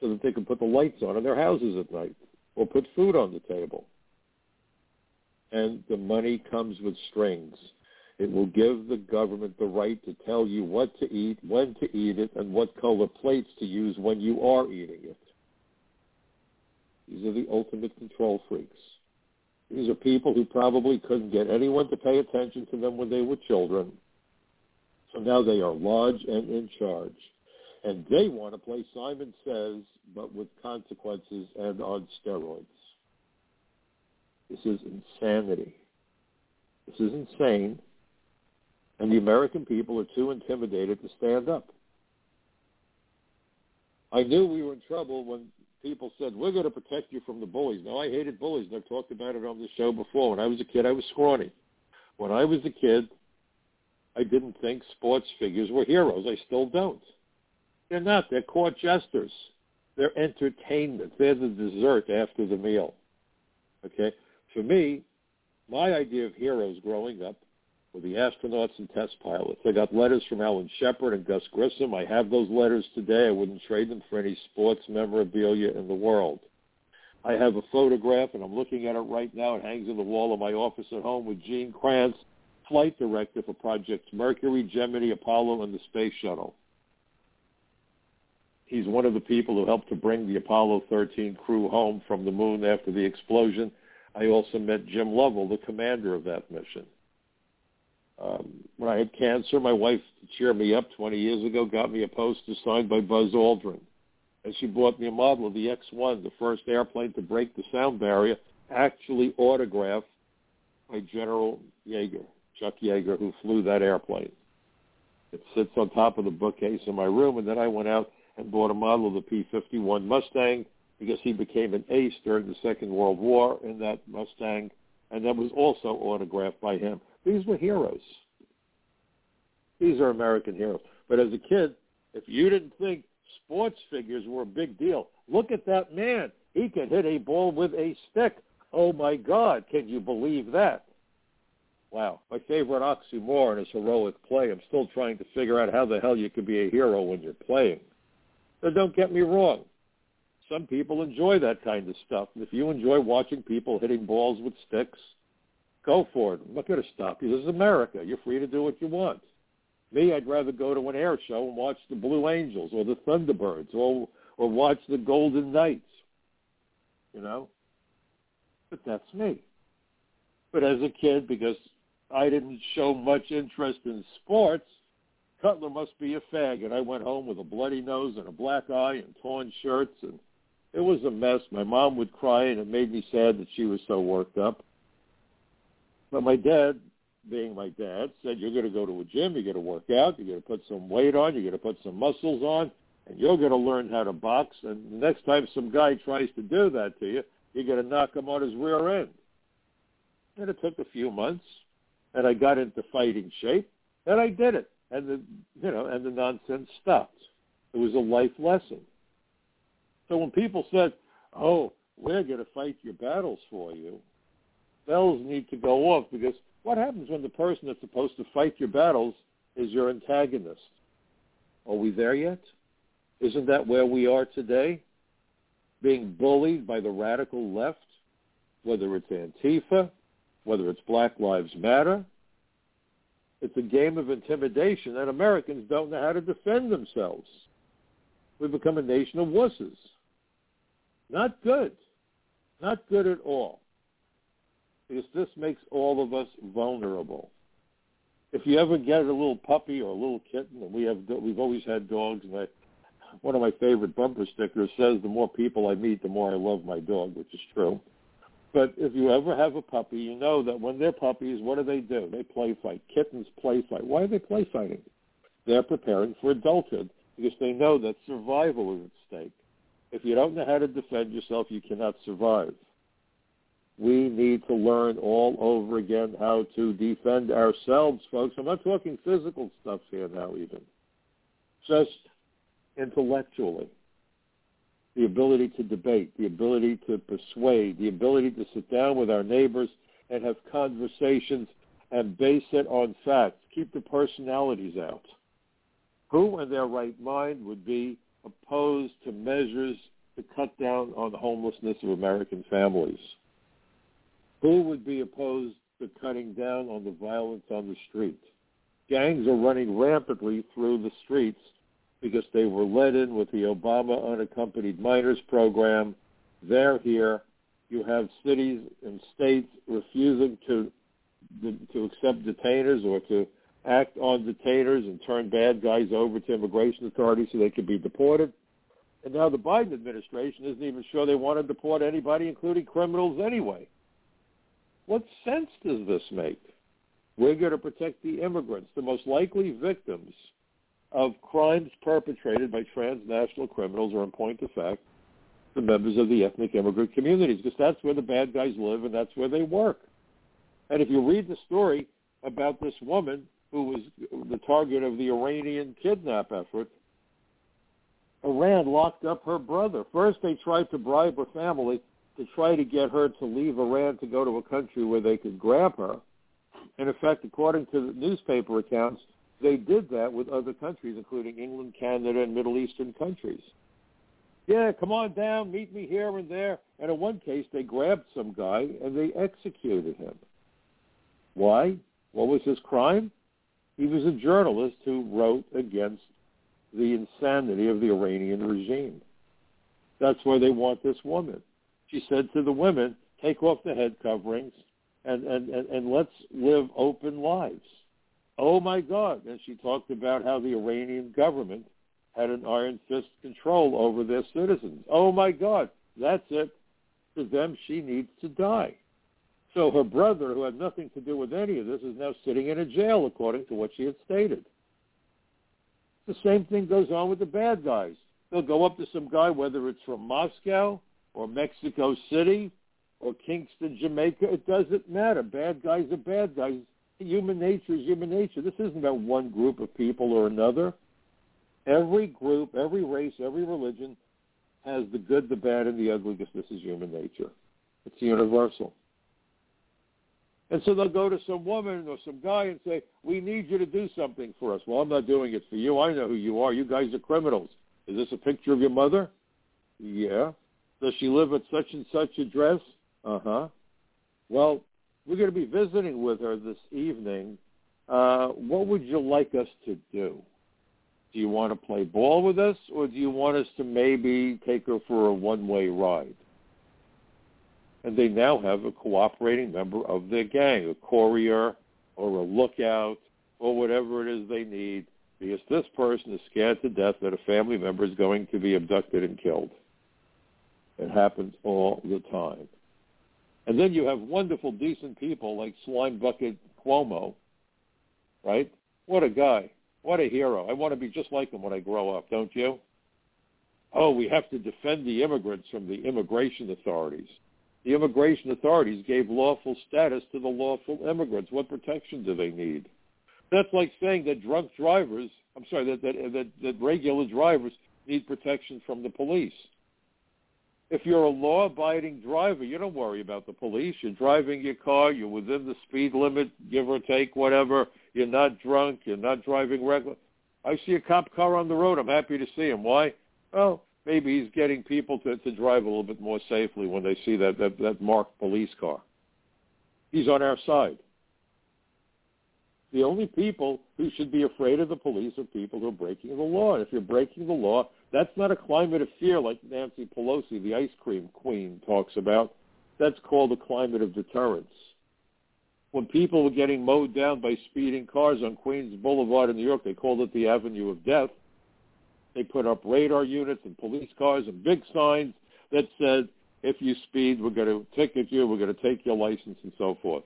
so that they can put the lights on in their houses at night or put food on the table. And the money comes with strings. It will give the government the right to tell you what to eat, when to eat it, and what color plates to use when you are eating it. These are the ultimate control freaks. These are people who probably couldn't get anyone to pay attention to them when they were children. So now they are large and in charge. And they want to play Simon Says, but with consequences and on steroids. This is insanity. This is insane. And the American people are too intimidated to stand up. I knew we were in trouble when people said, we're going to protect you from the bullies. Now, I hated bullies, and I've talked about it on the show before. When I was a kid, I was scrawny. When I was a kid, I didn't think sports figures were heroes. I still don't. They're not. They're court jesters. They're entertainment. They're the dessert after the meal. Okay? For me, my idea of heroes growing up were the astronauts and test pilots. I got letters from Alan Shepard and Gus Grissom. I have those letters today. I wouldn't trade them for any sports memorabilia in the world. I have a photograph, and I'm looking at it right now. It hangs on the wall of my office at home with Gene Kranz, flight director for Projects Mercury, Gemini, Apollo, and the Space Shuttle. He's one of the people who helped to bring the Apollo 13 crew home from the moon after the explosion. I also met Jim Lovell, the commander of that mission. Um, when I had cancer, my wife, to cheer me up 20 years ago, got me a poster signed by Buzz Aldrin. And she bought me a model of the X-1, the first airplane to break the sound barrier, actually autographed by General Yeager, Chuck Yeager, who flew that airplane. It sits on top of the bookcase in my room, and then I went out and bought a model of the P-51 Mustang because he became an ace during the Second World War in that Mustang, and that was also autographed by him. These were heroes. These are American heroes. But as a kid, if you didn't think sports figures were a big deal, look at that man. He can hit a ball with a stick. Oh my God, can you believe that? Wow. My favorite oxymoron is heroic play. I'm still trying to figure out how the hell you can be a hero when you're playing. So don't get me wrong. Some people enjoy that kind of stuff. And if you enjoy watching people hitting balls with sticks, Go for it. I'm not going to stop you. This is America. You're free to do what you want. Me, I'd rather go to an air show and watch the Blue Angels or the Thunderbirds or or watch the Golden Knights. You know? But that's me. But as a kid, because I didn't show much interest in sports, Cutler must be a fag. And I went home with a bloody nose and a black eye and torn shirts, and it was a mess. My mom would cry, and it made me sad that she was so worked up. But my dad, being my dad, said, you're going to go to a gym, you're going to work out, you're going to put some weight on, you're going to put some muscles on, and you're going to learn how to box. And the next time some guy tries to do that to you, you're going to knock him on his rear end. And it took a few months, and I got into fighting shape, and I did it. And the, you know, and the nonsense stopped. It was a life lesson. So when people said, oh, we're going to fight your battles for you, bells need to go off because what happens when the person that's supposed to fight your battles is your antagonist? Are we there yet? Isn't that where we are today? Being bullied by the radical left, whether it's Antifa, whether it's Black Lives Matter. It's a game of intimidation, and Americans don't know how to defend themselves. We've become a nation of wusses. Not good. Not good at all because this makes all of us vulnerable. If you ever get a little puppy or a little kitten, and we have we've always had dogs, and I, one of my favorite bumper stickers says, "The more people I meet, the more I love my dog," which is true. But if you ever have a puppy, you know that when they're puppies, what do they do? They play fight. Kittens play fight. Why are they play fighting? They're preparing for adulthood because they know that survival is at stake. If you don't know how to defend yourself, you cannot survive. We need to learn all over again how to defend ourselves, folks. I'm not talking physical stuff here now even. Just intellectually. The ability to debate, the ability to persuade, the ability to sit down with our neighbors and have conversations and base it on facts. Keep the personalities out. Who in their right mind would be opposed to measures to cut down on the homelessness of American families? Who would be opposed to cutting down on the violence on the street? Gangs are running rampantly through the streets because they were led in with the Obama unaccompanied minors program. They're here. You have cities and states refusing to to accept detainers or to act on detainers and turn bad guys over to immigration authorities so they can be deported. And now the Biden administration isn't even sure they want to deport anybody, including criminals anyway. What sense does this make? We're going to protect the immigrants, the most likely victims of crimes perpetrated by transnational criminals or, in point of fact, the members of the ethnic immigrant communities, because that's where the bad guys live and that's where they work. And if you read the story about this woman who was the target of the Iranian kidnap effort, Iran locked up her brother. First, they tried to bribe her family to try to get her to leave Iran to go to a country where they could grab her. And in fact, according to the newspaper accounts, they did that with other countries, including England, Canada, and Middle Eastern countries. Yeah, come on down, meet me here and there. And in one case, they grabbed some guy and they executed him. Why? What was his crime? He was a journalist who wrote against the insanity of the Iranian regime. That's why they want this woman. She said to the women, take off the head coverings and, and, and, and let's live open lives. Oh my God. And she talked about how the Iranian government had an iron fist control over their citizens. Oh my God. That's it. For them, she needs to die. So her brother, who had nothing to do with any of this, is now sitting in a jail, according to what she had stated. The same thing goes on with the bad guys. They'll go up to some guy, whether it's from Moscow or Mexico City or Kingston, Jamaica. It doesn't matter. Bad guys are bad guys. Human nature is human nature. This isn't about one group of people or another. Every group, every race, every religion has the good, the bad, and the ugly because this is human nature. It's universal. And so they'll go to some woman or some guy and say, we need you to do something for us. Well, I'm not doing it for you. I know who you are. You guys are criminals. Is this a picture of your mother? Yeah. Does she live at such and such address? Uh-huh. Well, we're going to be visiting with her this evening. Uh, what would you like us to do? Do you want to play ball with us, or do you want us to maybe take her for a one-way ride? and they now have a cooperating member of their gang, a courier or a lookout or whatever it is they need, because this person is scared to death that a family member is going to be abducted and killed. It happens all the time. And then you have wonderful, decent people like Slime Bucket Cuomo, right? What a guy. What a hero. I want to be just like him when I grow up, don't you? Oh, we have to defend the immigrants from the immigration authorities the immigration authorities gave lawful status to the lawful immigrants. What protection do they need? That's like saying that drunk drivers, I'm sorry, that, that, that, that regular drivers need protection from the police. If you're a law-abiding driver, you don't worry about the police. You're driving your car. You're within the speed limit, give or take, whatever. You're not drunk. You're not driving reckless. I see a cop car on the road. I'm happy to see him. Why? Well, maybe he's getting people to, to drive a little bit more safely when they see that, that, that marked police car. He's on our side. The only people who should be afraid of the police are people who are breaking the law. And if you're breaking the law, that's not a climate of fear like Nancy Pelosi, the ice cream queen, talks about. That's called a climate of deterrence. When people were getting mowed down by speeding cars on Queens Boulevard in New York, they called it the Avenue of Death they put up radar units and police cars and big signs that said, if you speed, we're going to ticket you, we're going to take your license and so forth.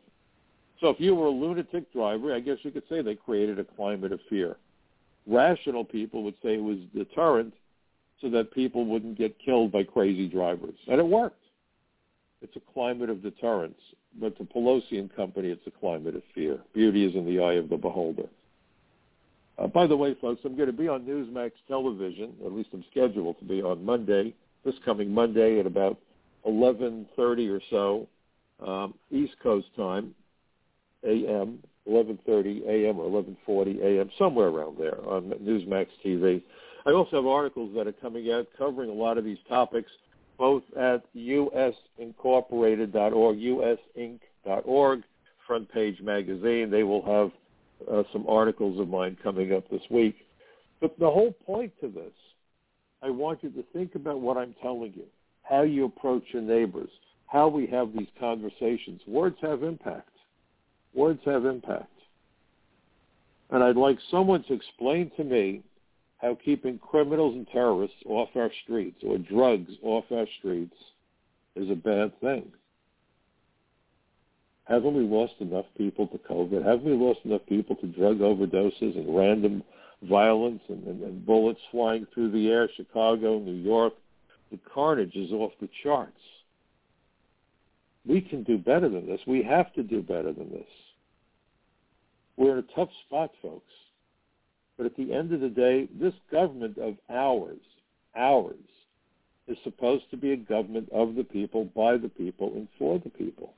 So if you were a lunatic driver, I guess you could say they created a climate of fear. Rational people would say it was deterrent so that people wouldn't get killed by crazy drivers. And it worked. it's a climate of deterrence. But to Pelosi and company, it's a climate of fear. Beauty is in the eye of the beholder. Uh, by the way, folks, I'm going to be on Newsmax television, at least I'm scheduled to be on Monday, this coming Monday at about 11.30 or so, um, East Coast time, a.m., 11.30 a.m. or 11.40 a.m., somewhere around there on Newsmax TV. I also have articles that are coming out covering a lot of these topics, both at usincorporated.org, usinc.org, front page magazine. They will have uh, some articles of mine coming up this week. But the whole point to this, I want you to think about what I'm telling you, how you approach your neighbors, how we have these conversations. Words have impact. Words have impact. And I'd like someone to explain to me how keeping criminals and terrorists off our streets or drugs off our streets is a bad thing. Haven't we lost enough people to COVID? Haven't we lost enough people to drug overdoses and random violence and, and, and bullets flying through the air, Chicago, New York? The carnage is off the charts. We can do better than this. We have to do better than this. We're in a tough spot, folks. But at the end of the day, this government of ours, ours, is supposed to be a government of the people, by the people, and for the people.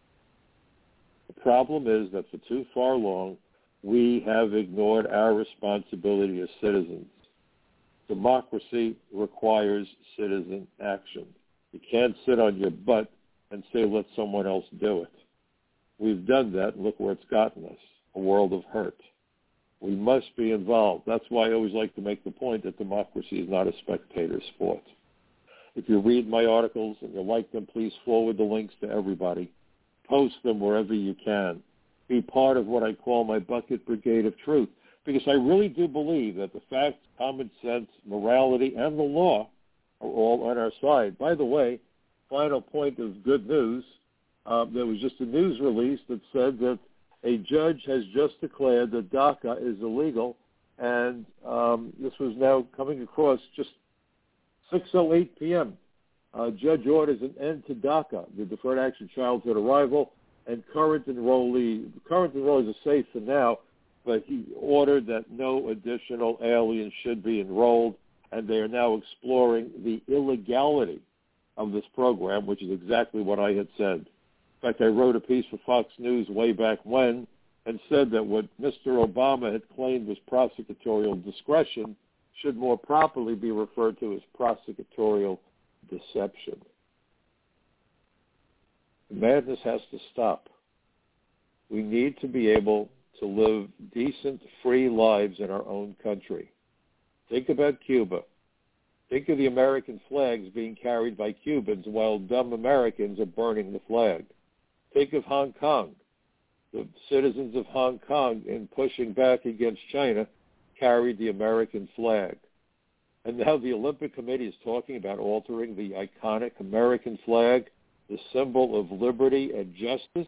The problem is that for too far long, we have ignored our responsibility as citizens. Democracy requires citizen action. You can't sit on your butt and say, let someone else do it. We've done that, and look where it's gotten us, a world of hurt. We must be involved. That's why I always like to make the point that democracy is not a spectator sport. If you read my articles and you like them, please forward the links to everybody. Post them wherever you can. Be part of what I call my bucket brigade of truth. Because I really do believe that the facts, common sense, morality, and the law are all on our side. By the way, final point of good news, um, there was just a news release that said that a judge has just declared that DACA is illegal, and um, this was now coming across just 6:08 p.m. Uh, judge orders an end to DACA, the Deferred Action Childhood Arrival, and current enrollee. Current enrollees are safe for now, but he ordered that no additional aliens should be enrolled, and they are now exploring the illegality of this program, which is exactly what I had said. In fact, I wrote a piece for Fox News way back when and said that what Mr. Obama had claimed was prosecutorial discretion should more properly be referred to as prosecutorial deception. Madness has to stop. We need to be able to live decent, free lives in our own country. Think about Cuba. Think of the American flags being carried by Cubans while dumb Americans are burning the flag. Think of Hong Kong. The citizens of Hong Kong, in pushing back against China, carried the American flag. And now the Olympic Committee is talking about altering the iconic American flag, the symbol of liberty and justice.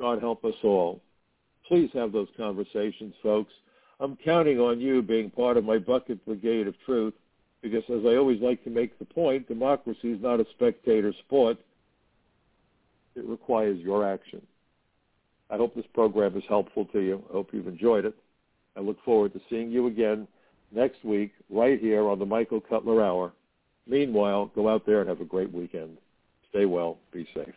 God help us all. Please have those conversations, folks. I'm counting on you being part of my bucket brigade of truth because as I always like to make the point, democracy is not a spectator sport. It requires your action. I hope this program is helpful to you. I hope you've enjoyed it. I look forward to seeing you again next week right here on the Michael Cutler Hour. Meanwhile, go out there and have a great weekend. Stay well. Be safe.